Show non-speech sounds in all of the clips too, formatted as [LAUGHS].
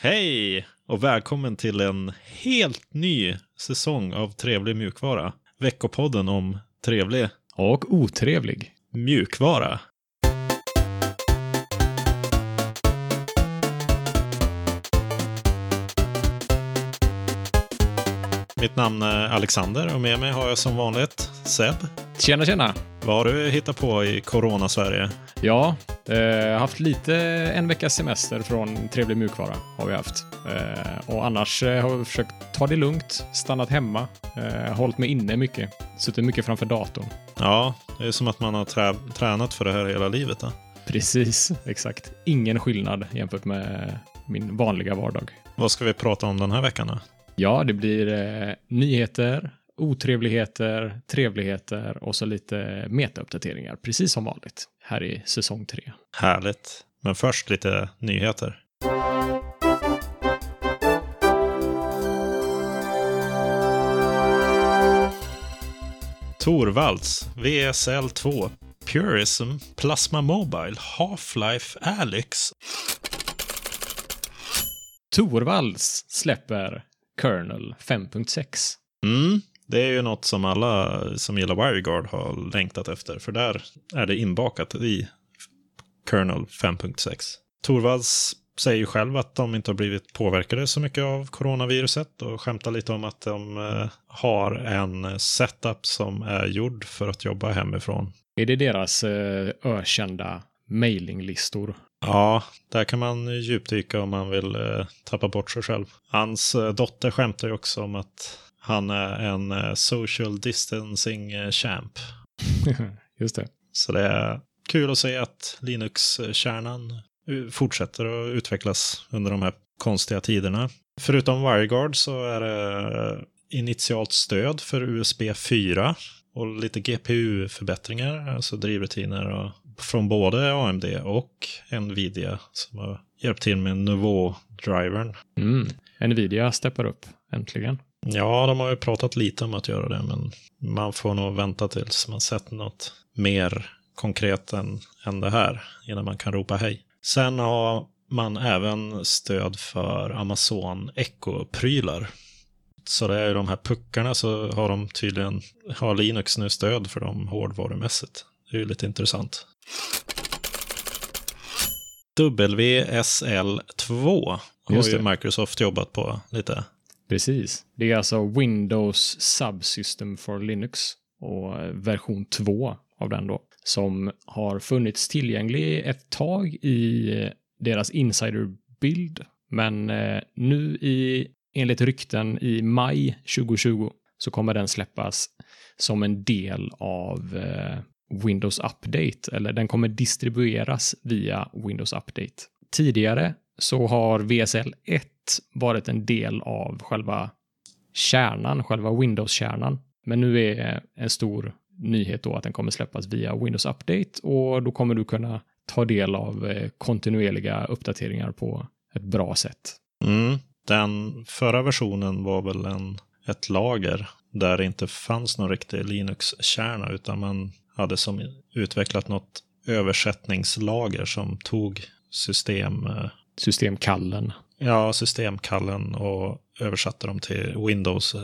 Hej och välkommen till en helt ny säsong av Trevlig mjukvara. Veckopodden om trevlig Och otrevlig. mjukvara. Mitt namn är Alexander och med mig har jag som vanligt Seb. Tjena, tjena. Vad har du hittat på i Corona-Sverige? Ja, eh, haft lite en veckas semester från Trevlig mjukvara har vi haft. Eh, och annars eh, har vi försökt ta det lugnt, stannat hemma, eh, hållit mig inne mycket, suttit mycket framför datorn. Ja, det är som att man har trä tränat för det här hela livet. Då. Precis, exakt. Ingen skillnad jämfört med min vanliga vardag. Vad ska vi prata om den här veckan då? Ja, det blir eh, nyheter, otrevligheter, trevligheter och så lite metauppdateringar, precis som vanligt, här i säsong tre. Härligt. Men först lite nyheter. Torvalds, VSL 2, Purism, Plasma Mobile, Half-Life Alyx. Torvalds släpper Kernel 5.6. Mm, det är ju något som alla som gillar WireGuard har längtat efter, för där är det inbakat i Kernel 5.6. Torvalds säger ju själv att de inte har blivit påverkade så mycket av coronaviruset och skämtar lite om att de eh, har en setup som är gjord för att jobba hemifrån. Är det deras eh, ökända mailinglistor? Ja, där kan man djupdyka om man vill eh, tappa bort sig själv. Hans dotter skämtar ju också om att han är en eh, social distancing eh, champ. [LAUGHS] Just det. Så det är kul att se att Linux-kärnan u- fortsätter att utvecklas under de här konstiga tiderna. Förutom WireGuard så är det initialt stöd för USB 4 och lite GPU-förbättringar, alltså drivrutiner och, från både AMD och Nvidia som har hjälpt till med Nouveau-drivern. Mm. Nvidia steppar upp, äntligen. Ja, de har ju pratat lite om att göra det, men man får nog vänta tills man sett något mer konkret än, än det här innan man kan ropa hej. Sen har man även stöd för Amazon Echo-prylar. Så det är ju de här puckarna så har de tydligen, har Linux nu stöd för dem hårdvarumässigt. Det är ju lite intressant. WSL2 har ju. Microsoft jobbat på lite. Precis. Det är alltså Windows Subsystem for Linux och eh, version 2 av den då, som har funnits tillgänglig ett tag i eh, deras insiderbild, men eh, nu i, enligt rykten i maj 2020 så kommer den släppas som en del av Windows Update, eller den kommer distribueras via Windows Update. Tidigare så har VSL 1 varit en del av själva kärnan, själva Windows-kärnan. Men nu är eh, en stor nyhet då att den kommer släppas via Windows Update och då kommer du kunna ta del av eh, kontinuerliga uppdateringar på ett bra sätt. Mm. Den förra versionen var väl en, ett lager där det inte fanns någon riktig Linux-kärna utan man hade som utvecklat något översättningslager som tog system, eh, Systemkallen. ja, systemkallen och översatte dem till Windows eh,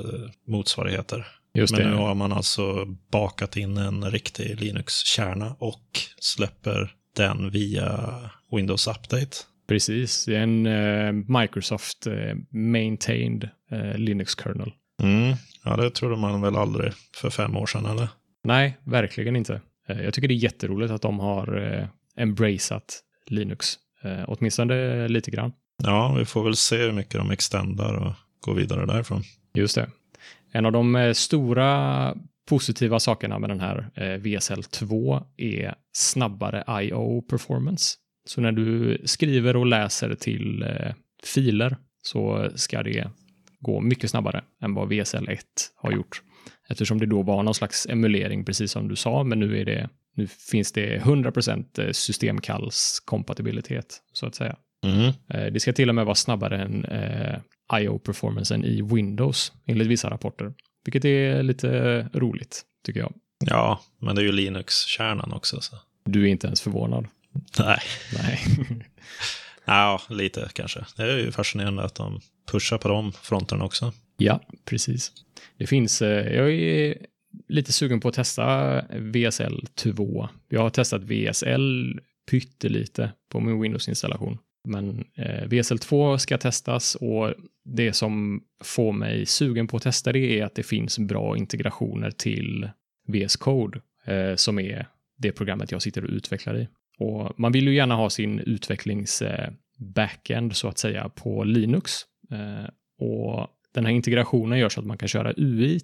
motsvarigheter. Just Men det. nu har man alltså bakat in en riktig Linux-kärna och släpper den via Windows Update. Precis. Det är en eh, Microsoft eh, maintained eh, Linux kernel. Mm. Ja, det trodde man väl aldrig för fem år sedan, eller? Nej, verkligen inte. Eh, jag tycker det är jätteroligt att de har eh, embraceat Linux. Eh, åtminstone lite grann. Ja, vi får väl se hur mycket de extendar och går vidare därifrån. Just det. En av de eh, stora positiva sakerna med den här eh, VSL2 är snabbare I.O. performance. Så när du skriver och läser till eh, filer så ska det gå mycket snabbare än vad VSL1 har gjort. Eftersom det då var någon slags emulering, precis som du sa, men nu, är det, nu finns det 100% systemkallskompatibilitet, så att säga. Mm. Eh, Det ska till och med vara snabbare än eh, IO-performancen i Windows, enligt vissa rapporter. Vilket är lite roligt, tycker jag. Ja, men det är ju Linux-kärnan också. Så. Du är inte ens förvånad. Nej. Nej. [LAUGHS] Ja, lite kanske. Det är ju fascinerande att de pushar på de fronterna också. Ja, precis. Det finns, eh, jag är lite sugen på att testa VSL 2. Jag har testat VSL pyttelite på min Windows-installation. Men eh, VSL 2 ska testas och det som får mig sugen på att testa det är att det finns bra integrationer till VS Code eh, som är det programmet jag sitter och utvecklar i. Och man vill ju gärna ha sin utvecklings eh, backend så att säga på Linux. Eh, och den här integrationen gör så att man kan köra UI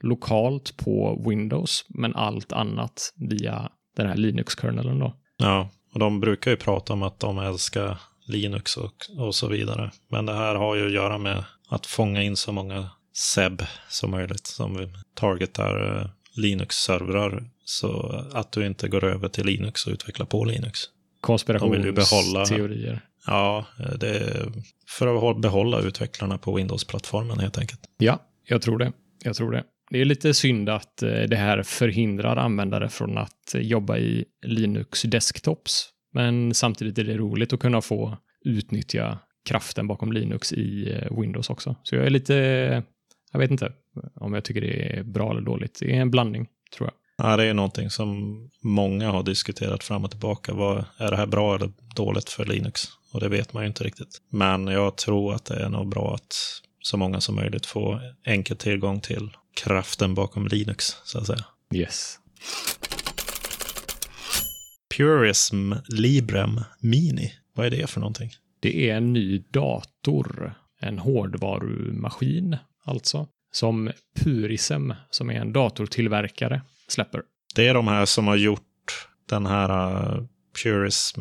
lokalt på Windows, men allt annat via den här Linux-kernelen då. Ja, och de brukar ju prata om att de älskar Linux och, och så vidare. Men det här har ju att göra med att fånga in så många SEB som möjligt som vi targetar eh, Linux-servrar så att du inte går över till Linux och utvecklar på Linux. Konspirationsteorier. Ja, det är för att behålla utvecklarna på Windows-plattformen helt enkelt. Ja, jag tror det. Jag tror det. Det är lite synd att eh, det här förhindrar användare från att jobba i Linux desktops. Men samtidigt är det roligt att kunna få utnyttja kraften bakom Linux i eh, Windows också. Så jag är lite, jag vet inte om jag tycker det är bra eller dåligt. Det är en blandning, tror jag. Ja, det är någonting som många har diskuterat fram och tillbaka. Vad, är det här bra eller dåligt för Linux? Och det vet man ju inte riktigt. Men jag tror att det är nog bra att så många som möjligt får enkel tillgång till kraften bakom Linux, så att säga. Yes. Purism Librem Mini. Vad är det för någonting? Det är en ny dator. En hårdvarumaskin, alltså. Som Purism, som är en datortillverkare, släpper. Det är de här som har gjort den här uh, Purism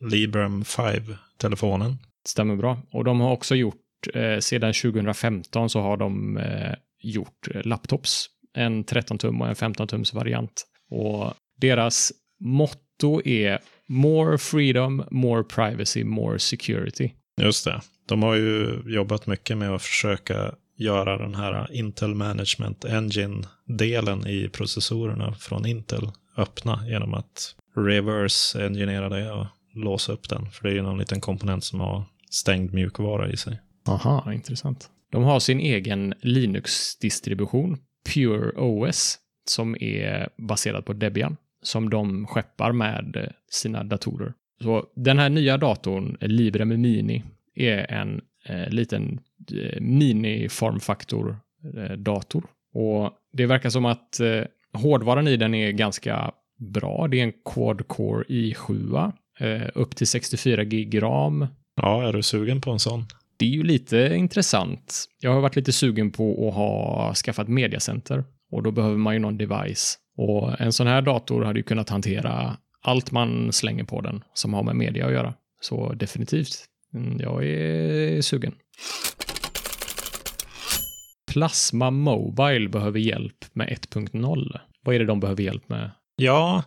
Librem 5-telefonen. Stämmer bra. Och de har också gjort, eh, sedan 2015 så har de eh, gjort laptops. En 13-tum och en 15-tums variant. Och deras motto är More freedom, more privacy, more security. Just det. De har ju jobbat mycket med att försöka göra den här Intel Management Engine-delen i processorerna från Intel öppna genom att reverse engineera det och låsa upp den. För det är ju någon liten komponent som har stängd mjukvara i sig. Aha, intressant. De har sin egen Linux-distribution, Pure OS, som är baserad på Debian, som de skeppar med sina datorer. Så den här nya datorn, Librem Mini, är en eh, liten eh, mini-formfaktor-dator. Eh, Och det verkar som att eh, hårdvaran i den är ganska bra. Det är en Quad-Core i7, eh, upp till 64 gig ram. Ja, är du sugen på en sån? Det är ju lite intressant. Jag har varit lite sugen på att ha skaffat mediacenter och då behöver man ju någon device. Och en sån här dator hade ju kunnat hantera allt man slänger på den som har med media att göra. Så definitivt, mm, jag är sugen. Plasma Mobile behöver hjälp med 1.0. Vad är det de behöver hjälp med? Ja,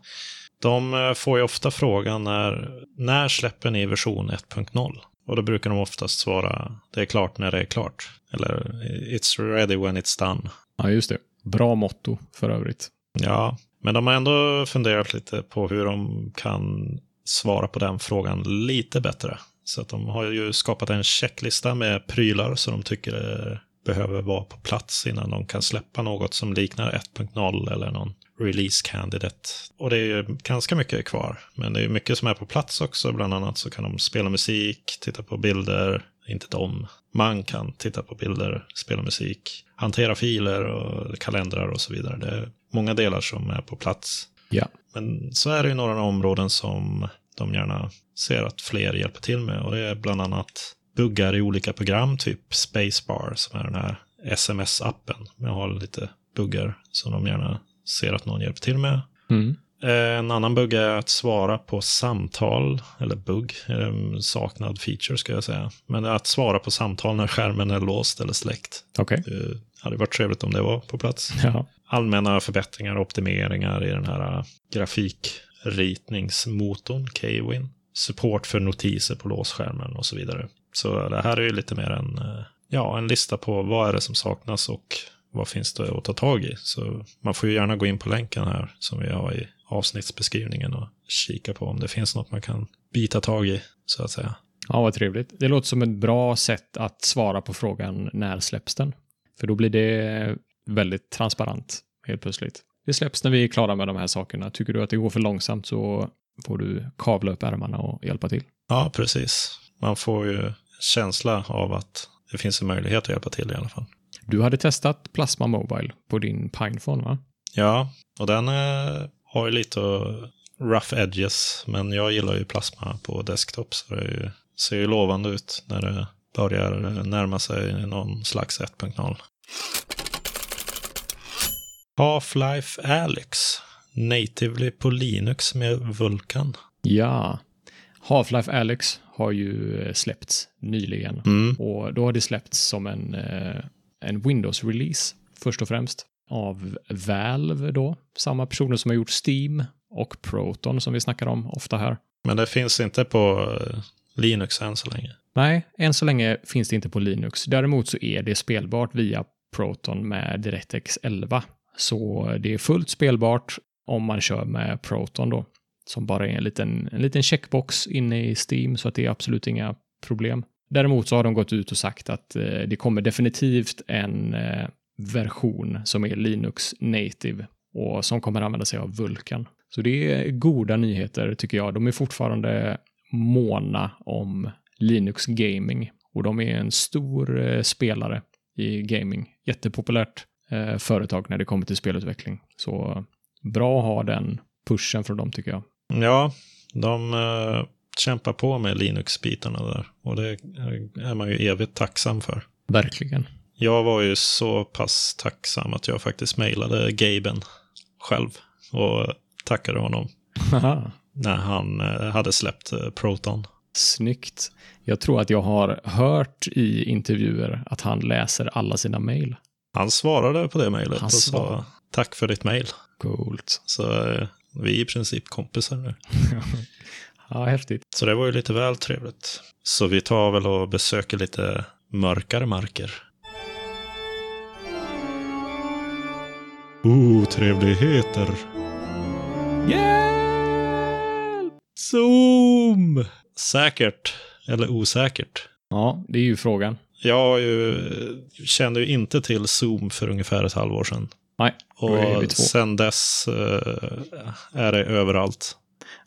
de eh, får ju ofta frågan när, när släpper ni version 1.0? Och då brukar de oftast svara det är klart när det är klart. Eller it's ready when it's done. Ja, just det. Bra motto för övrigt. Ja, men de har ändå funderat lite på hur de kan svara på den frågan lite bättre. Så att de har ju skapat en checklista med prylar som de tycker behöver vara på plats innan de kan släppa något som liknar 1.0 eller någon release candidate. Och det är ju ganska mycket kvar, men det är mycket som är på plats också. Bland annat så kan de spela musik, titta på bilder, inte de. Man kan titta på bilder, spela musik, hantera filer och kalendrar och så vidare. Det är många delar som är på plats. Ja. Men så är det ju några områden som de gärna ser att fler hjälper till med och det är bland annat buggar i olika program, typ Spacebar som är den här sms-appen. Jag har lite buggar som de gärna ser att någon hjälper till med. Mm. En annan bugg är att svara på samtal, eller bugg, saknad feature ska jag säga. Men att svara på samtal när skärmen är låst eller släckt. Okay. Det hade varit trevligt om det var på plats. [LAUGHS] Ja. Allmänna förbättringar och optimeringar i den här grafikritningsmotorn, Kwin. Support för notiser på låsskärmen och så vidare. Så det här är ju lite mer en, ja, en lista på vad är det som saknas och vad finns det att ta tag i? Så man får ju gärna gå in på länken här som vi har i avsnittsbeskrivningen och kika på om det finns något man kan bita tag i, så att säga. Ja, vad trevligt. Det låter som ett bra sätt att svara på frågan när släpps den? För då blir det väldigt transparent helt plötsligt. Det släpps när vi är klara med de här sakerna. Tycker du att det går för långsamt så får du kavla upp ärmarna och hjälpa till. Ja, precis. Man får ju känsla av att det finns en möjlighet att hjälpa till i alla fall. Du hade testat Plasma Mobile på din Pinephone, va? Ja, och den eh, har ju lite rough edges, men jag gillar ju Plasma på desktop, så det ju, ser ju lovande ut när det börjar närma sig någon slags 1.0. Half-Life Alyx, natively på Linux med Vulkan. Ja. Half-Life Alyx har ju eh, släppts nyligen Mm. och då har det släppts som en, eh, en Windows-release först och främst av Valve då, samma personer som har gjort Steam och Proton som vi snackar om ofta här. Men det finns inte på eh, Linux än så länge. Nej, än så länge finns det inte på Linux. Däremot så är det spelbart via Proton med DirectX 11. Så det är fullt spelbart om man kör med Proton då, som bara är en liten, en liten checkbox inne i Steam, så att det är absolut inga problem. Däremot så har de gått ut och sagt att eh, det kommer definitivt en eh, version som är Linux native och som kommer använda sig av Vulkan. Så det är goda nyheter tycker jag. De är fortfarande måna om Linux Gaming och de är en stor eh, spelare i gaming. Jättepopulärt eh, företag när det kommer till spelutveckling. Så bra att ha den pushen från dem tycker jag. Ja, de eh, kämpar på med Linux-bitarna där. Och det är man ju evigt tacksam för. Verkligen. Jag var ju så pass tacksam att jag faktiskt mejlade Gaben själv och tackade honom när han eh, hade släppt eh, Proton. Snyggt. Jag tror att jag har hört i intervjuer att han läser alla sina mejl. Han svarade på det mejlet och sa tack för ditt mejl. Coolt. Så eh, vi är i princip kompisar nu. [LAUGHS] Ja, häftigt. Så det var ju lite väl trevligt. Så vi tar väl och besöker lite mörkare marker. Otrevligheter. Hjälp! Zoom! Säkert. Eller osäkert. Ja, det är ju frågan. Jag ju, kände ju inte till Zoom för ungefär ett halvår sedan. Nej, då är vi Och två. sen dess eh, är det överallt.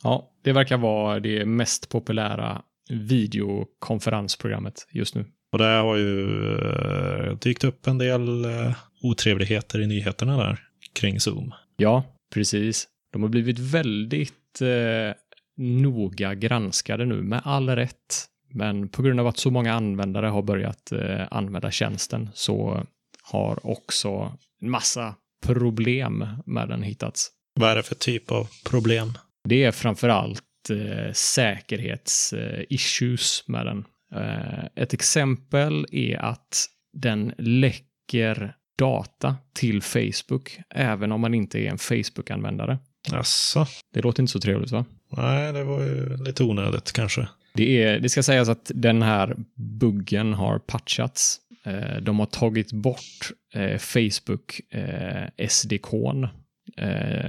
Ja, det verkar vara det mest populära videokonferensprogrammet just nu. Och det har ju eh, dykt upp en del eh, otrevligheter i nyheterna där kring Zoom. Ja, precis. De har blivit väldigt eh, noga granskade nu, med all rätt. Men på grund av att så många användare har börjat eh, använda tjänsten så har också en massa problem med den hittats. Vad är det för typ av problem? Det är framförallt eh, säkerhetsissues med den. Eh, ett exempel är att den läcker data till Facebook, även om man inte är en Facebook-användare. Alltså, Det låter inte så trevligt, va? nej, det var ju lite onödigt kanske. Det, är, det ska sägas att den här buggen har patchats. Eh, de har tagit bort eh, Facebook eh, SDKn, eh,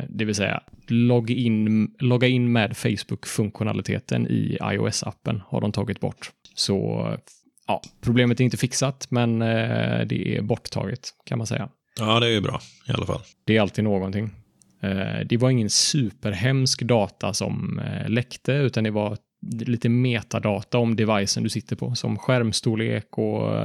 det vill säga logga in, logga in med Facebook-funktionaliteten i iOS-appen har de tagit bort. Så ja, problemet är inte fixat, men eh, det är borttaget kan man säga. Ja, det är ju bra i alla fall. Det är alltid någonting. Eh, Det var ingen superhemsk data som eh, läckte, utan det var lite metadata om devicen du sitter på, som skärmstorlek och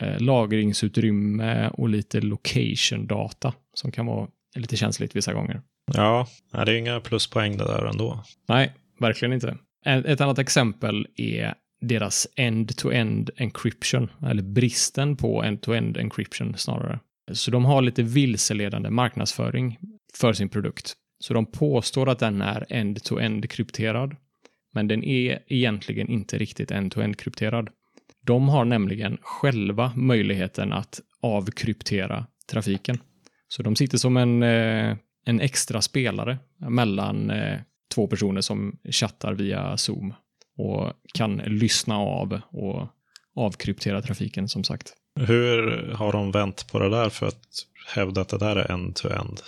eh, lagringsutrymme och lite location data som kan vara lite känsligt vissa gånger. Ja, det är inga pluspoäng det där ändå. Nej, verkligen inte. Ett annat exempel är deras end-to-end encryption, eller bristen på end-to-end encryption snarare. Så de har lite vilseledande marknadsföring för sin produkt. Så de påstår att den är end-to-end krypterad, men den är egentligen inte riktigt end-to-end krypterad. De har nämligen själva möjligheten att avkryptera trafiken. Så de sitter som en, eh, en extra spelare mellan eh, två personer som chattar via Zoom och kan lyssna av och avkryptera trafiken som sagt. Hur har de vänt på det där för att hävda att det där är end-to-end?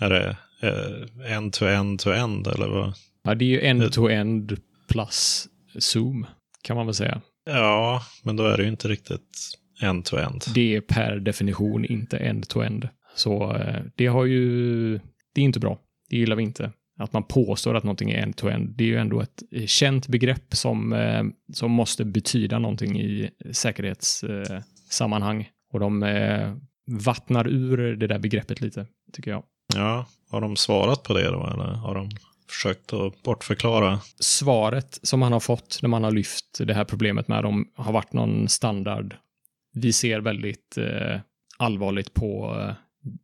Är det eh, end-to-end-to-end eller vad? Ja, det är ju end-to-end plus Zoom. kan man väl säga. Ja, men då är det ju inte riktigt end-to-end. Det är per definition inte end-to-end. Så eh, det har ju, det är inte bra. Det gillar vi inte. Att man påstår att någonting är end-to-end. Det är ju ändå ett känt begrepp som, eh, som måste betyda någonting i säkerhetssammanhang. Och de eh, vattnar ur det där begreppet lite, tycker jag. Ja, har de svarat på det då, eller har de försökt att bortförklara? Svaret som man har fått när man har lyft det här problemet med dem har varit någon standard. Vi ser väldigt eh, allvarligt på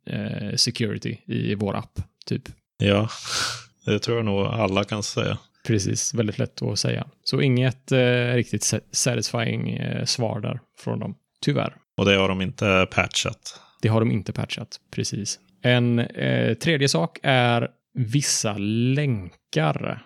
eh, security i vår app, typ. Ja, [LAUGHS] det tror jag nog alla kan säga. Precis, väldigt lätt att säga. Så inget eh, riktigt satisfying eh, svar där från dem, tyvärr. Och det har de inte patchat? Det har de inte patchat, precis. En eh, tredje sak är vissa länkar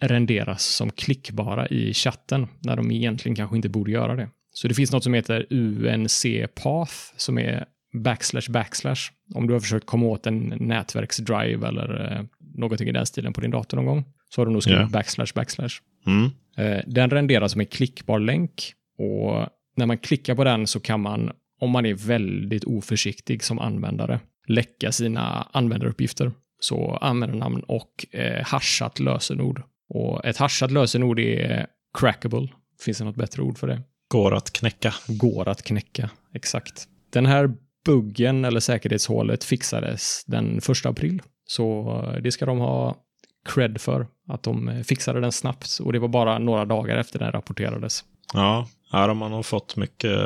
renderas som klickbara i chatten när de egentligen kanske inte borde göra det. Så det finns något som heter UNC Path som är backslash backslash. Om du har försökt komma åt en nätverksdrive eller eh, någonting i den stilen på din dator någon gång så har du nog skrivit yeah. backslash backslash. Mm. Eh, den renderas som en klickbar länk och när man klickar på den så kan man, om man är väldigt oförsiktig som användare, läcka sina användaruppgifter. Så användarnamn och eh, hashat lösenord. Och ett hashat lösenord är crackable. Finns det något bättre ord för det? Går att knäcka. Går att knäcka, exakt. Den här buggen eller säkerhetshålet fixades den första april. Så eh, det ska de ha cred för, att de fixade den snabbt. Och det var bara några dagar efter den rapporterades. Ja, de har nog fått mycket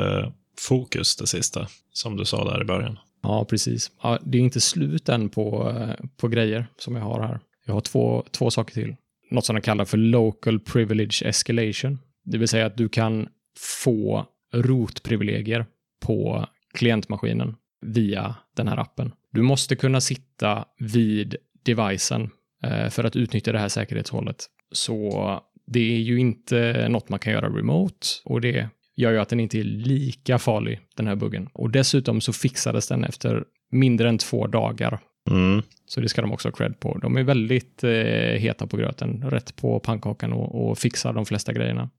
fokus det sista, som du sa där i början. Ja, precis. Ja, det är inte slut än på, på grejer som jag har här. Jag har två, två saker till. Något som de kallar för local privilege escalation. Det vill säga att du kan få rotprivilegier på klientmaskinen via den här appen. Du måste kunna sitta vid devicen eh, för att utnyttja det här säkerhetshållet. Så det är ju inte något man kan göra remote och det gör ju att den inte är lika farlig, den här buggen. Och dessutom så fixades den efter mindre än två dagar. Mm. Så det ska de också ha cred på. De är väldigt eh, heta på gröten, rätt på pannkakan och, och fixar de flesta grejerna.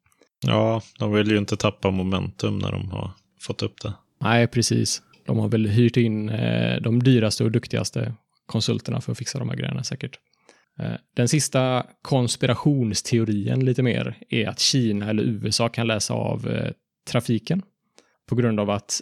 Ja, de vill ju inte tappa momentum när de har fått upp det. Nej, precis. De har väl hyrt in eh, de dyraste och duktigaste konsulterna för att fixa de här grejerna säkert. Eh, den sista konspirationsteorin lite mer är att Kina eller USA kan läsa av eh, trafiken på grund av att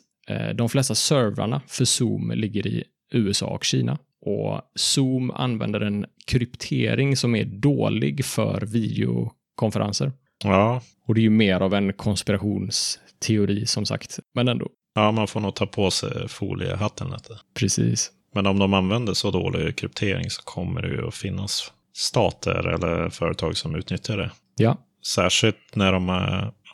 de flesta servrarna för Zoom ligger i USA och Kina. Och Zoom använder en kryptering som är dålig för videokonferenser. Ja. Och det är ju mer av en konspirationsteori som sagt, men ändå. Ja, man får nog ta på sig foliehatten lite. Precis. Men om de använder så dålig kryptering så kommer det ju att finnas stater eller företag som utnyttjar det. Ja. Särskilt när de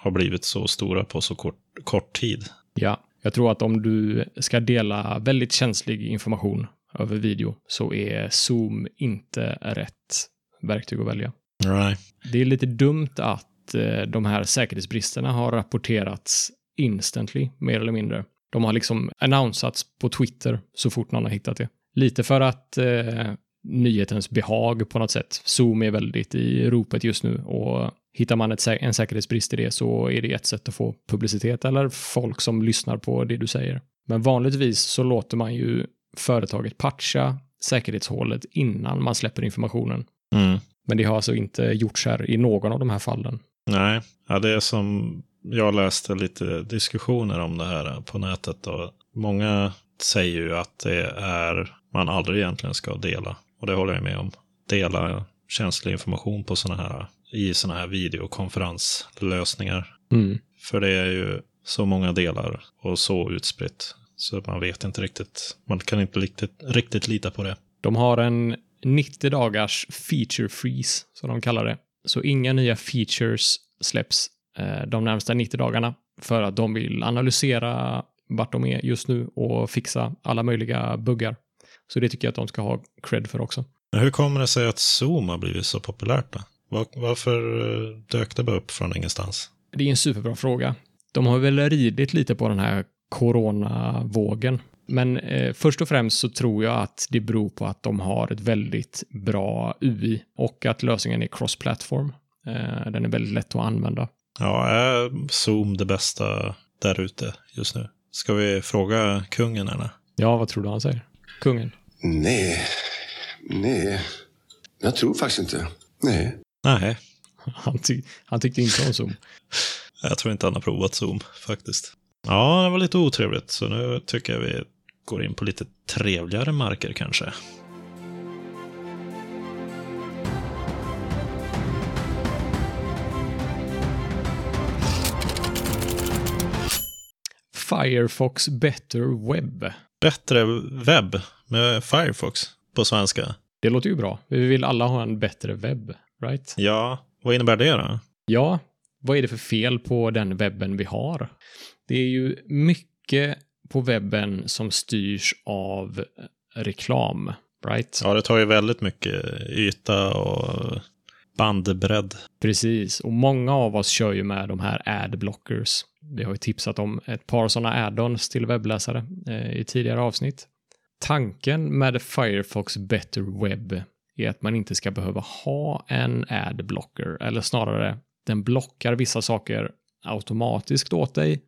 har blivit så stora på så kort, kort tid. Ja, jag tror att om du ska dela väldigt känslig information över video så är Zoom inte rätt verktyg att välja. Right. Det är lite dumt att eh, de här säkerhetsbristerna har rapporterats instantly, mer eller mindre. De har liksom annonsats på Twitter så fort någon har hittat det. Lite för att eh, nyhetens behag på något sätt. Zoom är väldigt i ropet just nu och hittar man ett, en säkerhetsbrist i det så är det ett sätt att få publicitet eller folk som lyssnar på det du säger. Men vanligtvis så låter man ju företaget patcha säkerhetshålet innan man släpper informationen. Mm. Men det har alltså inte gjorts här i någon av de här fallen. Nej, ja, det är som jag läste lite diskussioner om det här på nätet och många säger ju att det är man aldrig egentligen ska dela. Och det håller jag med om. Dela känslig information på såna här, i sådana här videokonferenslösningar. Mm. För det är ju så många delar och så utspritt. Så man vet inte riktigt. Man kan inte riktigt, riktigt lita på det. De har en 90 dagars feature freeze, som de kallar det. Så inga nya features släpps de närmsta 90 dagarna för att de vill analysera vart de är just nu och fixa alla möjliga buggar. Så det tycker jag att de ska ha cred för också. Men hur kommer det sig att Zoom har blivit så populärt då? Var, varför eh, dök det bara upp från ingenstans? Det är en superbra fråga. De har väl ridit lite på den här coronavågen. Men eh, först och främst så tror jag att det beror på att de har ett väldigt bra UI och att lösningen är cross-platform. Eh, den är väldigt lätt att använda. Ja, är Zoom det bästa där ute just nu? Ska vi fråga kungen eller? Ja, vad tror du han säger? Kungen? Nej, nej. Jag tror faktiskt inte. Nej. Nej, [LAUGHS] Han, ty han tyckte inte om Zoom. [LAUGHS] jag tror inte han har provat Zoom faktiskt. Ja, det var lite otrevligt, så nu tycker jag vi går in på lite trevligare marker kanske. Firefox Better Web. Bättre webb med Firefox på svenska. Det låter ju bra. Vi vill alla ha en bättre webb, right? Ja, vad innebär det då? Ja, vad är det för fel på den webben vi har? Det är ju mycket på webben som styrs av reklam, right? Ja, det tar ju väldigt mycket yta och bandbredd. Precis, och många av oss kör ju med de här adblockers. Vi har ju tipsat om ett par sådana add-ons till webbläsare eh, i tidigare avsnitt. Tanken med Firefox Better Web är att man inte ska behöva ha en adblocker, eller snarare den blockar vissa saker automatiskt åt dig,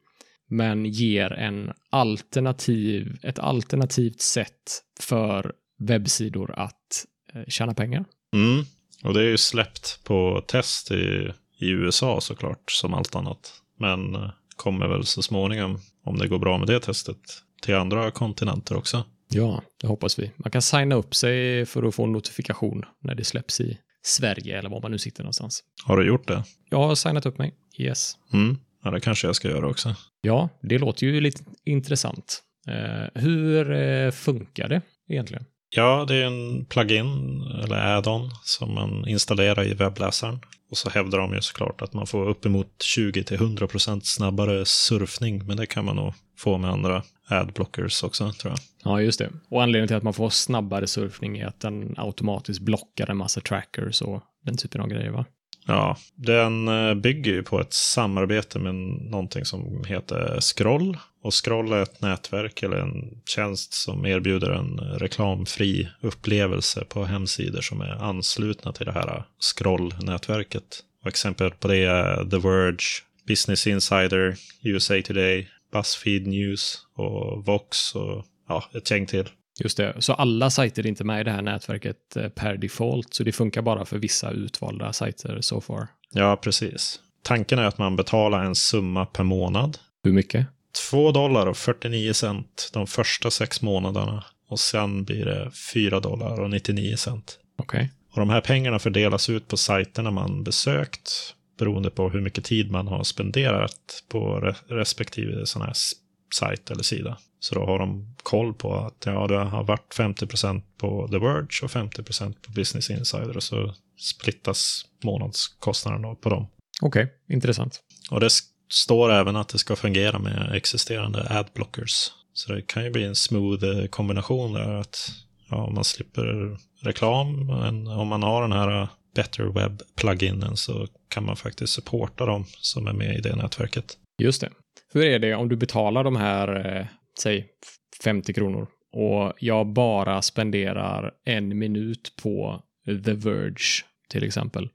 men ger en alternativ, ett alternativt sätt för webbsidor att eh, tjäna pengar. Mm. Och det är ju släppt på test i, i USA såklart, som allt annat. Men eh, kommer väl så småningom, om det går bra med det testet, till andra kontinenter också. Ja, det hoppas vi. Man kan signa upp sig för att få en notifikation när det släpps i Sverige eller var man nu sitter någonstans. Har du gjort det? Jag har signat upp mig. Yes. Mm. Ja, det kanske jag ska göra också. Ja, det låter ju lite intressant. Eh, hur eh, funkar det egentligen? Ja, det är en plugin eller add-on som man installerar i webbläsaren. Och så hävdar de ju såklart att man får uppemot 20-100% snabbare surfning, men det kan man nog få med andra adblockers också, tror jag. Ja, just det. Och anledningen till att man får snabbare surfning är att den automatiskt blockar en massa trackers och den typen av grejer, va? Ja, den eh, bygger ju på ett samarbete med någonting som heter Scroll. Och Scroll är ett nätverk eller en tjänst som erbjuder en reklamfri upplevelse på hemsidor som är anslutna till det här Scroll-nätverket. Exempel på det är The Verge, Business Insider, USA Today, Buzzfeed News och Vox och ja, ett gäng till. Just det. Så alla sajter är inte med i det här nätverket eh, per default, så det funkar bara för vissa utvalda sajter so far. Ja, precis. Tanken är att man betalar en summa per månad. Hur mycket? 2 dollar och 49 cent de första sex månaderna. Och sen blir det 4 dollar och 99 cent. Okej. Och de här pengarna fördelas ut på sajterna man besökt beroende på hur mycket tid man har spenderat på re respektive sån här sajt eller sida. Så då har de koll på att ja, det har varit 50% på The Verge och 50% på Business Insider och så splittas månadskostnaden på dem. Okej, intressant. Och det står även att det ska fungera med existerande adblockers. Så det kan ju bli en smooth eh, kombination där att ja, man slipper reklam, men om man har den här eh, Better Web-pluginen så kan man faktiskt supporta dem som är med i det nätverket. Just det. Hur är det om du betalar de här, eh, säg 50 kronor och jag bara spenderar en minut på The Verge till exempel.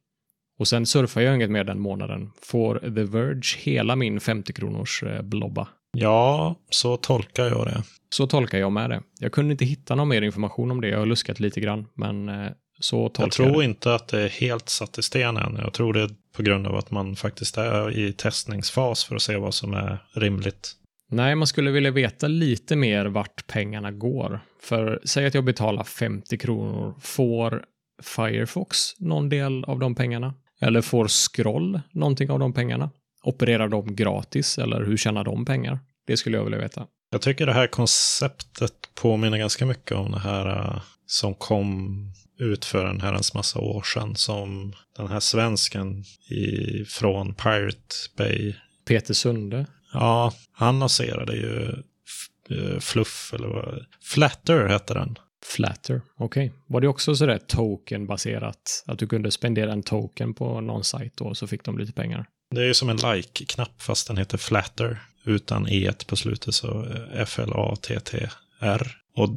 Och sen surfar jag inget mer den månaden. Får The Verge hela min 50 kronors eh, blobba? Ja, så tolkar jag det. Så tolkar jag med det. Jag kunde inte hitta någon mer information om det. Jag har luskat lite grann, men eh, så tolkar Jag tror det. inte att det är helt satt i sten än. Jag tror det är på grund av att man faktiskt är i testningsfas för att se vad som är rimligt. Nej, man skulle vilja veta lite mer vart pengarna går. För säg att jag betalar 50 kronor. Får Firefox någon del av de pengarna? Eller får Scroll någonting av de pengarna? Opererar de gratis eller hur tjänar de pengar? Det skulle jag vilja veta. Jag tycker det här konceptet påminner ganska mycket om det här eh, som kom ut för en herrans massa år sedan. Som den här svensken i, från Pirate Bay. Peter Sunde. Ja, han lanserade ju eh, Fluff, eller vad Flatter hette den. Flatter. Okej. Var det också sådär token-baserat? Att du kunde spendera en token på någon sajt då så fick de lite pengar? Det är ju som en like-knapp fast den heter Flatter. Utan e på slutet så eh, F-L-A-T-T-R. Och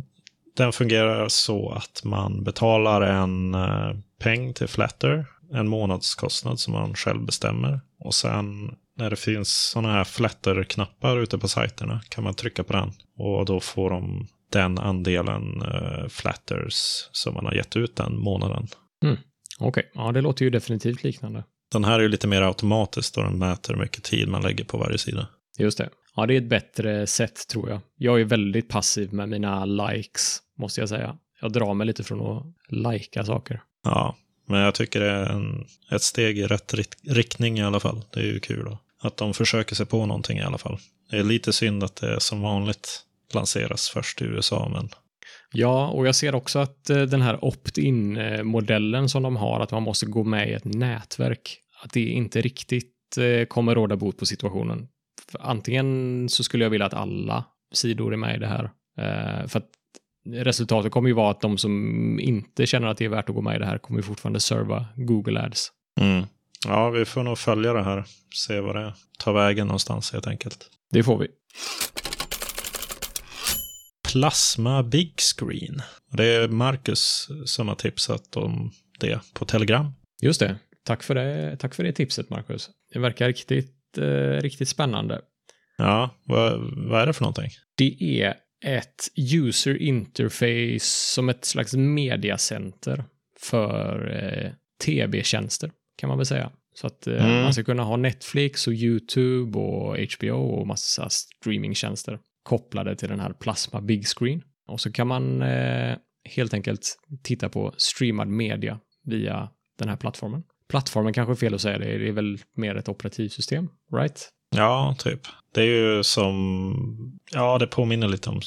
den fungerar så att man betalar en eh, peng till Flatter en månadskostnad som man själv bestämmer. Och sen när det finns sådana här flatter-knappar ute på sajterna kan man trycka på den. Och då får de den andelen uh, flatters som man har gett ut den månaden. Mm. Okej, okay. ja det låter ju definitivt liknande. Den här är ju lite mer automatisk då den mäter hur mycket tid man lägger på varje sida. Just det. Ja, det är ett bättre sätt tror jag. Jag är väldigt passiv med mina likes, måste jag säga. Jag drar mig lite från att lajka saker. Ja, men jag tycker det är en, ett steg i rätt riktning i alla fall. Det är ju kul då. Att de försöker sig på någonting i alla fall. Det är lite synd att det som vanligt lanseras först i USA, men Ja, och jag ser också att eh, den här opt-in-modellen som de har, att man måste gå med i ett nätverk, att det inte riktigt eh, kommer råda bot på situationen. För antingen så skulle jag vilja att alla sidor är med i det här. Eh, för att resultatet kommer ju vara att de som inte känner att det är värt att gå med i det här kommer ju fortfarande serva Google Ads. Mm. Ja, vi får nog följa det här. Se vad det tar vägen någonstans helt enkelt. Det får vi. Plasma Big Screen. Det är Marcus som har tipsat om det på Telegram. Just det. Tack för det, Tack för det tipset, Marcus. Det verkar riktigt, eh, riktigt spännande. Ja, vad, vad är det för någonting? Det är ett user interface som ett slags mediacenter för eh, tv-tjänster, kan man väl säga. Så att eh, mm. man ska kunna ha Netflix och YouTube och HBO och massa streamingtjänster kopplade till den här Plasma Big Screen. Och så kan man eh, helt enkelt titta på streamad media via den här plattformen. Plattformen kanske är fel att säga det, det är väl mer ett operativsystem, right? Ja, typ. Det är ju som, ja det påminner lite om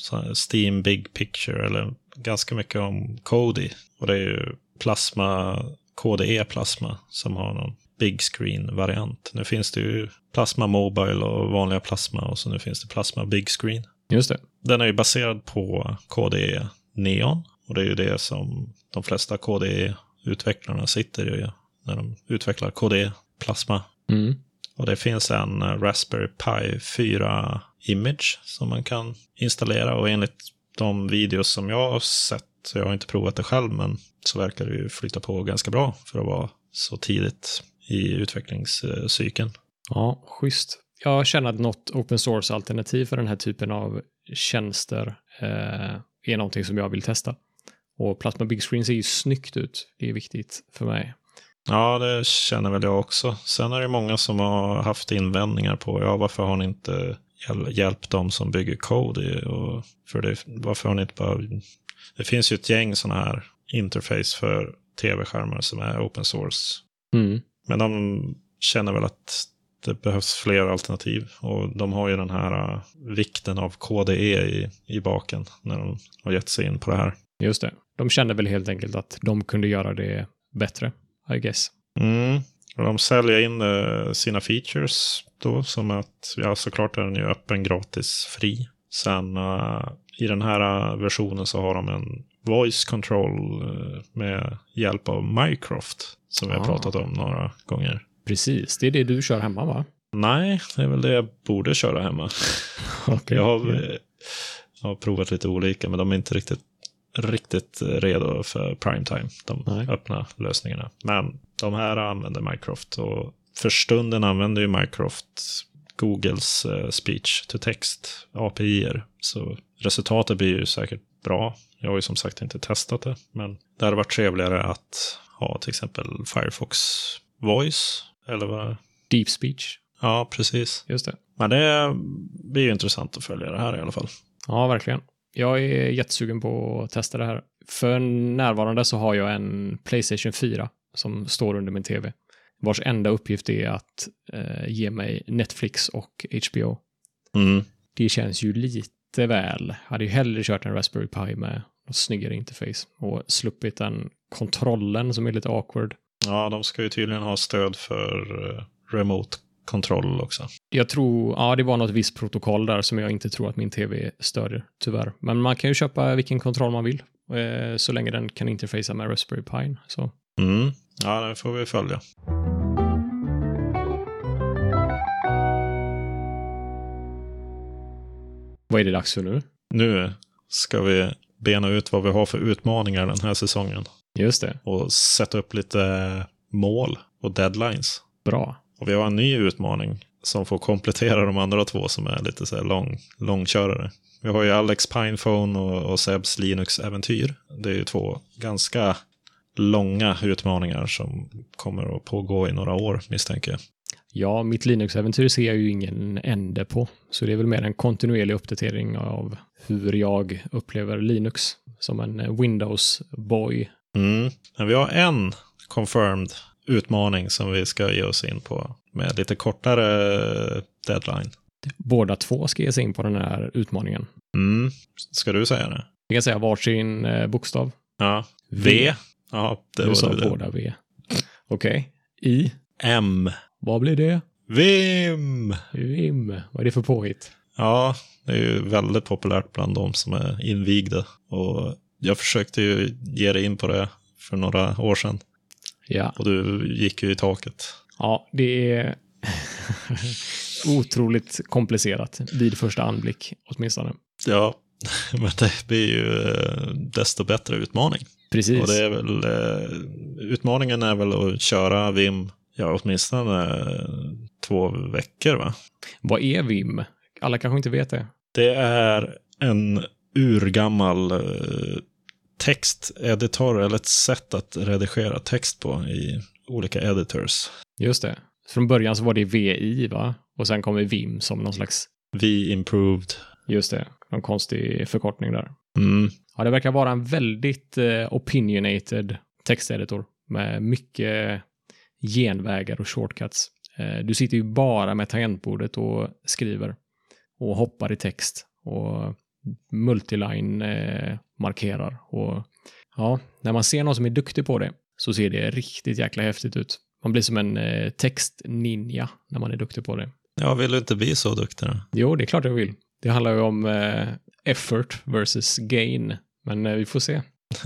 Steam Big Picture eller ganska mycket om Kodi. Och det är ju Plasma, KDE Plasma som har någon big screen-variant. Nu finns det ju Plasma Mobile och vanliga Plasma och så nu finns det Plasma Big Screen. Just det. Den är ju baserad på KDE Neon och det är ju det som de flesta KDE-utvecklarna sitter i när de utvecklar KDE Plasma. Mm. Och det finns en Raspberry Pi 4 Image som man kan installera och enligt de videos som jag har sett, jag har inte provat det själv, men så verkar det ju flytta på ganska bra för att vara så tidigt i utvecklingscykeln. Ja, schysst. Jag känner att något open source-alternativ för den här typen av tjänster eh, är någonting som jag vill testa. Och Plasma Big Screen ser ju snyggt ut. Det är viktigt för mig. Ja, det känner väl jag också. Sen är det många som har haft invändningar på, ja, varför har ni inte hjälpt dem som bygger code? Och för det, varför har ni inte bara... Det finns ju ett gäng sådana här interface för tv-skärmar som är open source. Mm. Men de känner väl att det behövs fler alternativ. Och de har ju den här uh, vikten av KDE i, i baken när de har gett sig in på det här. Just det. De kände väl helt enkelt att de kunde göra det bättre, I guess. Mm. Och de säljer in uh, sina features då som att, ja såklart är den ju öppen, gratis, fri. Sen uh, i den här versionen så har de en voice control med hjälp av Mycroft. Som vi har ah. pratat om några gånger. Precis, det är det du kör hemma va? Nej, det är väl det jag borde köra hemma. [LAUGHS] okay, jag, har, jag har provat lite olika, men de är inte riktigt, riktigt redo för primetime, de Nej. öppna lösningarna. Men de här använder Mycroft och för stunden använder ju Mycroft Googles speech to text API. Så resultatet blir ju säkert bra. Jag har ju som sagt inte testat det, men det hade varit trevligare att ha till exempel Firefox Voice, eller vad? Deep Speech. Ja, precis. Just det. Men det blir ju intressant att följa det här i alla fall. Ja, verkligen. Jag är jättesugen på att testa det här. För närvarande så har jag en Playstation 4 som står under min tv. Vars enda uppgift är att eh, ge mig Netflix och HBO. Mm. Det känns ju lite väl. Hade ju hellre kört en Raspberry Pi med något snyggare interface och sluppit den kontrollen som är lite awkward. Ja, de ska ju tydligen ha stöd för uh, remote kontroll också. Jag tror, ja det var något visst protokoll där som jag inte tror att min tv stödjer, tyvärr. Men man kan ju köpa vilken kontroll man vill, eh, så länge den kan interfacea med Raspberry Pi. Så. Mm. Ja, det får vi följa. Vad är det dags för nu? Nu ska vi bena ut vad vi har för utmaningar den här säsongen. Just det. Och sätta upp lite mål och deadlines. Bra. Och vi har en ny utmaning som får komplettera de andra två som är lite så här lång, långkörare. Vi har ju Alex Pinephone och, och Sebs Linux-äventyr. Det är ju två ganska långa utmaningar som kommer att pågå i några år misstänker jag. Ja, mitt Linux-äventyr ser jag ju ingen ände på. Så det är väl mer en kontinuerlig uppdatering av hur jag upplever Linux som en Windows-boy. Mm. Men vi har en confirmed utmaning som vi ska ge oss in på med lite kortare deadline. Båda två ska ge sig in på den här utmaningen. Mm. Ska du säga det? Vi kan säga varsin eh, bokstav. Ja. V. V. Ja, det Du var sa det. båda V. Okej. I. M. Vad blir det? Vim! Vim. Vad är det för påhitt? Ja, det är ju väldigt populärt bland de som är invigda. Och jag försökte ju ge dig in på det för några år sedan. Ja. Och du gick ju i taket. Ja, det är [LAUGHS] otroligt komplicerat vid första anblick åtminstone. Ja, [LAUGHS] men det blir ju eh, desto bättre utmaning. Precis. Och det är väl, eh, utmaningen är väl att köra Vim, ja åtminstone eh, två veckor va? Vad är Vim? Alla kanske inte vet det. Det är en urgammal eh, texteditor eller ett sätt att redigera text på i olika editors. Just det. Från början så var det VI, va? Och sen kommer Vim som någon slags, Vi improved. just det, någon konstig förkortning där. Mm. Ja, det verkar vara en väldigt eh, opinionated texteditor med mycket genvägar och shortcuts. Eh, du sitter ju bara med tangentbordet och skriver och hoppar i text och multiline eh, markerar. Och ja, när man ser någon som är duktig på det så ser det riktigt jäkla häftigt ut. Man blir som en eh, textninja när man är duktig på det. Jag vill inte bli så duktig. då. Jo, det är klart jag vill. Det handlar ju om effort versus gain. Men vi får se.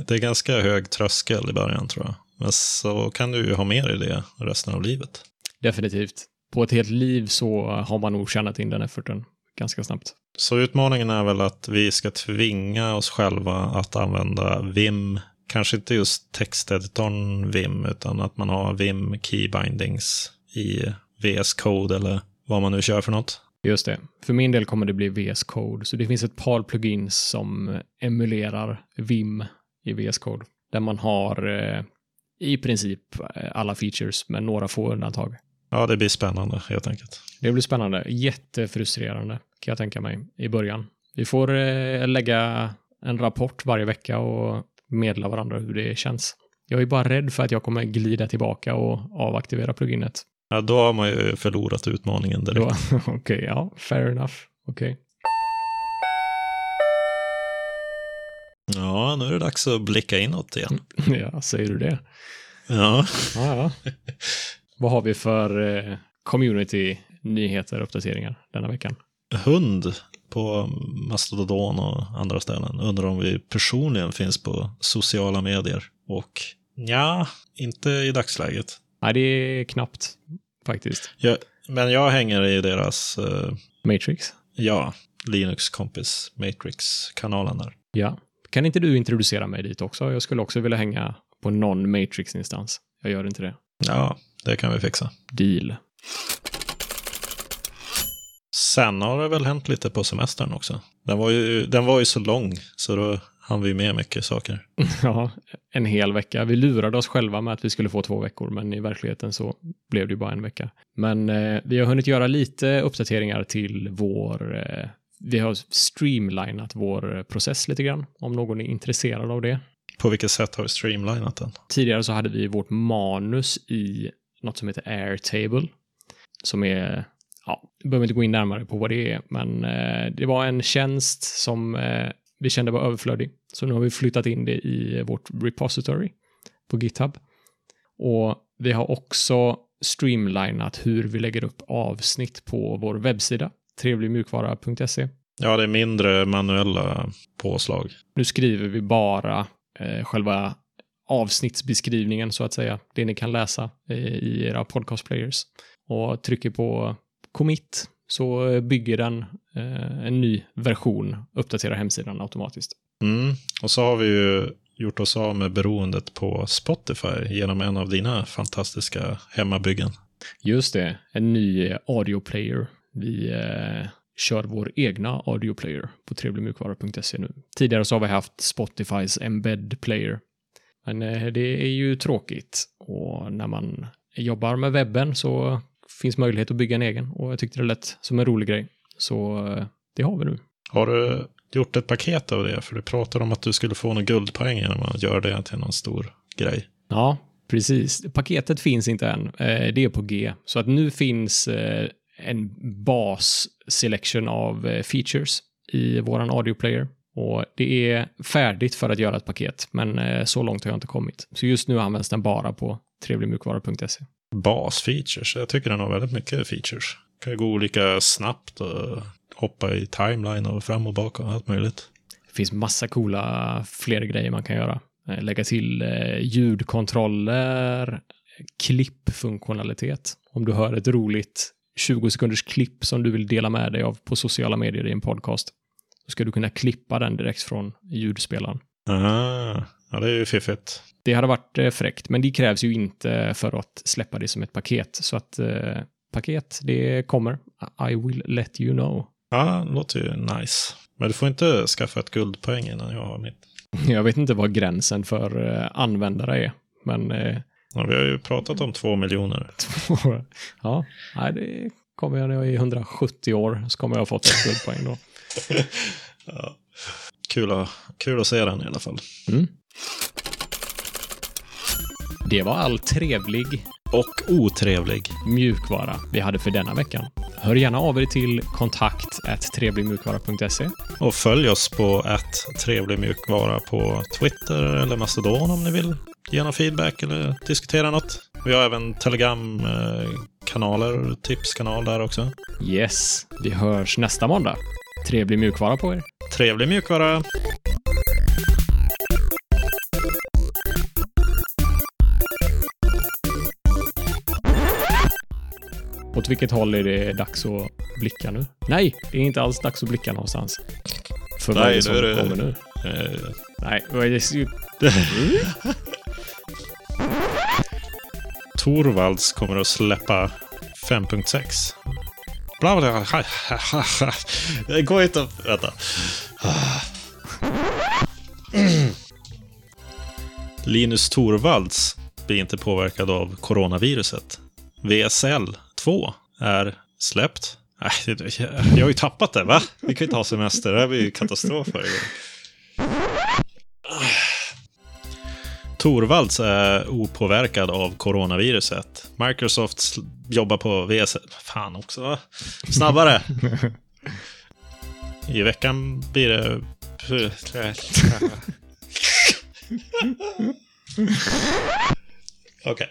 Det är ganska hög tröskel i början tror jag. Men så kan du ju ha mer i det resten av livet. Definitivt. På ett helt liv så har man nog tjänat in den efforten ganska snabbt. Så utmaningen är väl att vi ska tvinga oss själva att använda Vim. Kanske inte just texteditorn Vim, utan att man har Vim keybindings i VS Code eller vad man nu kör för något. Just det. För min del kommer det bli VS Code. Så det finns ett par plugins som emulerar Vim i VS Code. Där man har eh, i princip eh, alla features med några få undantag. Ja, det blir spännande helt enkelt. Det blir spännande. Jättefrustrerande kan jag tänka mig i början. Vi får eh, lägga en rapport varje vecka och meddela varandra hur det känns. Jag är bara rädd för att jag kommer glida tillbaka och avaktivera pluginet. Ja, då har man ju förlorat utmaningen direkt. [LAUGHS] Okej, ja, fair enough. Okej. Ja, nu är det dags att blicka inåt igen. [LAUGHS] Ja, säger du det? Ja, Ja, ja. Vad har vi för eh, community nyheter och uppdateringar denna veckan? hund på Mastodon och andra ställen. Undrar om vi personligen finns på sociala medier. Och ja, inte i dagsläget. Nej, det är knappt faktiskt. Jag, men jag hänger i deras, eh, Matrix? ja, Linux-kompis Matrix-kanalen där. Ja. Kan inte du introducera mig dit också? Jag skulle också vilja hänga på någon Matrix-instans. Jag gör inte det. Ja, det kan vi fixa. Deal. Sen har det väl hänt lite på semestern också. Den var ju, den var ju så lång, så då hann vi med mycket saker. [LAUGHS] Ja, en hel vecka. Vi lurade oss själva med att vi skulle få två veckor, men i verkligheten så blev det ju bara en vecka. Men eh, vi har hunnit göra lite uppdateringar till vår... Eh, vi har streamlinat vår process lite grann, om någon är intresserad av det. På vilket sätt har vi streamlinat den? Tidigare så hade vi vårt manus i något som heter Airtable, som är Ja, jag behöver inte gå in närmare på vad det är, men eh, det var en tjänst som eh, vi kände var överflödig. Så nu har vi flyttat in det i vårt repository på GitHub. Och vi har också streamlinat hur vi lägger upp avsnitt på vår webbsida, trevligmjukvara.se. Ja, det är mindre manuella påslag. Nu skriver vi bara eh, själva avsnittsbeskrivningen så att säga, det ni kan läsa eh, i era podcastplayers. Och trycker på commit så bygger den eh, en ny version, uppdaterar hemsidan automatiskt. Mm. Och så har vi ju gjort oss av med beroendet på Spotify genom en av dina fantastiska hemmabyggen. Just det, en ny audioplayer. Vi eh, kör vår egna audioplayer på trevligmjukvara.se nu. Tidigare så har vi haft Spotifys embed player. Men eh, det är ju tråkigt och när man jobbar med webben så finns möjlighet att bygga en egen och jag tyckte det lät som en rolig grej. Så eh, det har vi nu. Har du gjort ett paket av det? För du pratade om att du skulle få några guldpoäng genom att göra det till någon stor grej. Ja, precis. Paketet finns inte än. Eh, det är på G. Så att nu finns eh, en bas selection av eh, features i våran audioplayer. Och det är färdigt för att göra ett paket, men eh, så långt har jag inte kommit. Så just nu används den bara på trevligmjukvara.se. Basfeatures. Jag tycker den har väldigt mycket features. Kan ju gå olika snabbt och hoppa i timeline och fram och bak och allt möjligt. Det finns massa coola fler grejer man kan göra. Eh, Lägga till ljudkontroller, klippfunktionalitet. Om du hör ett roligt 20 sekunders klipp som du vill dela med dig av på sociala medier i en podcast. Då ska du kunna klippa den direkt från ljudspelaren. Aha. Ja, det är ju fiffigt. Det hade varit eh, fräckt, men det krävs ju inte för att släppa det som ett paket. Så att eh, paket, det kommer. I will let you know. Ja, låter ju nice. Men du får inte skaffa ett guldpoäng innan jag har mitt. Jag vet inte vad gränsen för eh, användare är, men eh, Ja, vi har ju pratat om två miljoner. [LAUGHS] ja, nej, det kommer jag när jag är 170 år så kommer jag ha fått ett guldpoäng då. [LAUGHS] Ja. Kul, att, kul att se den i alla fall. Mm. Det var all trevlig Och otrevlig. mjukvara vi hade för denna veckan. Hör gärna av er till kontakt trevligmjukvara.se. Och följ oss på ett trevlig mjukvara på Twitter eller Mastodon om ni vill ge någon feedback eller diskutera något. Vi har även Telegram-kanaler, tipskanal där också. Yes, vi hörs nästa måndag. Trevlig mjukvara på er. Trevlig mjukvara! Åt vilket håll är det dags att blicka nu? Nej, det är inte alls dags att blicka någonstans. För vad är det som nu är det- kommer nu? Uh, Nej, vad är det? [LAUGHS] Torvalds kommer att släppa 5.6. Bla bla bla. Det går inte att... Vänta. [CLEARS THROAT] Linus Torvalds blir inte påverkad av coronaviruset. VSL 2 är släppt. Jag jag har ju tappat det, va? Vi kan ju inte ha semester. Det här blir ju katastrof varje gång. Torvalds är opåverkad av coronaviruset. Microsoft jobbar på VS... Fan också, va? Snabbare! [LAUGHS] I veckan blir det... [LAUGHS] Okej.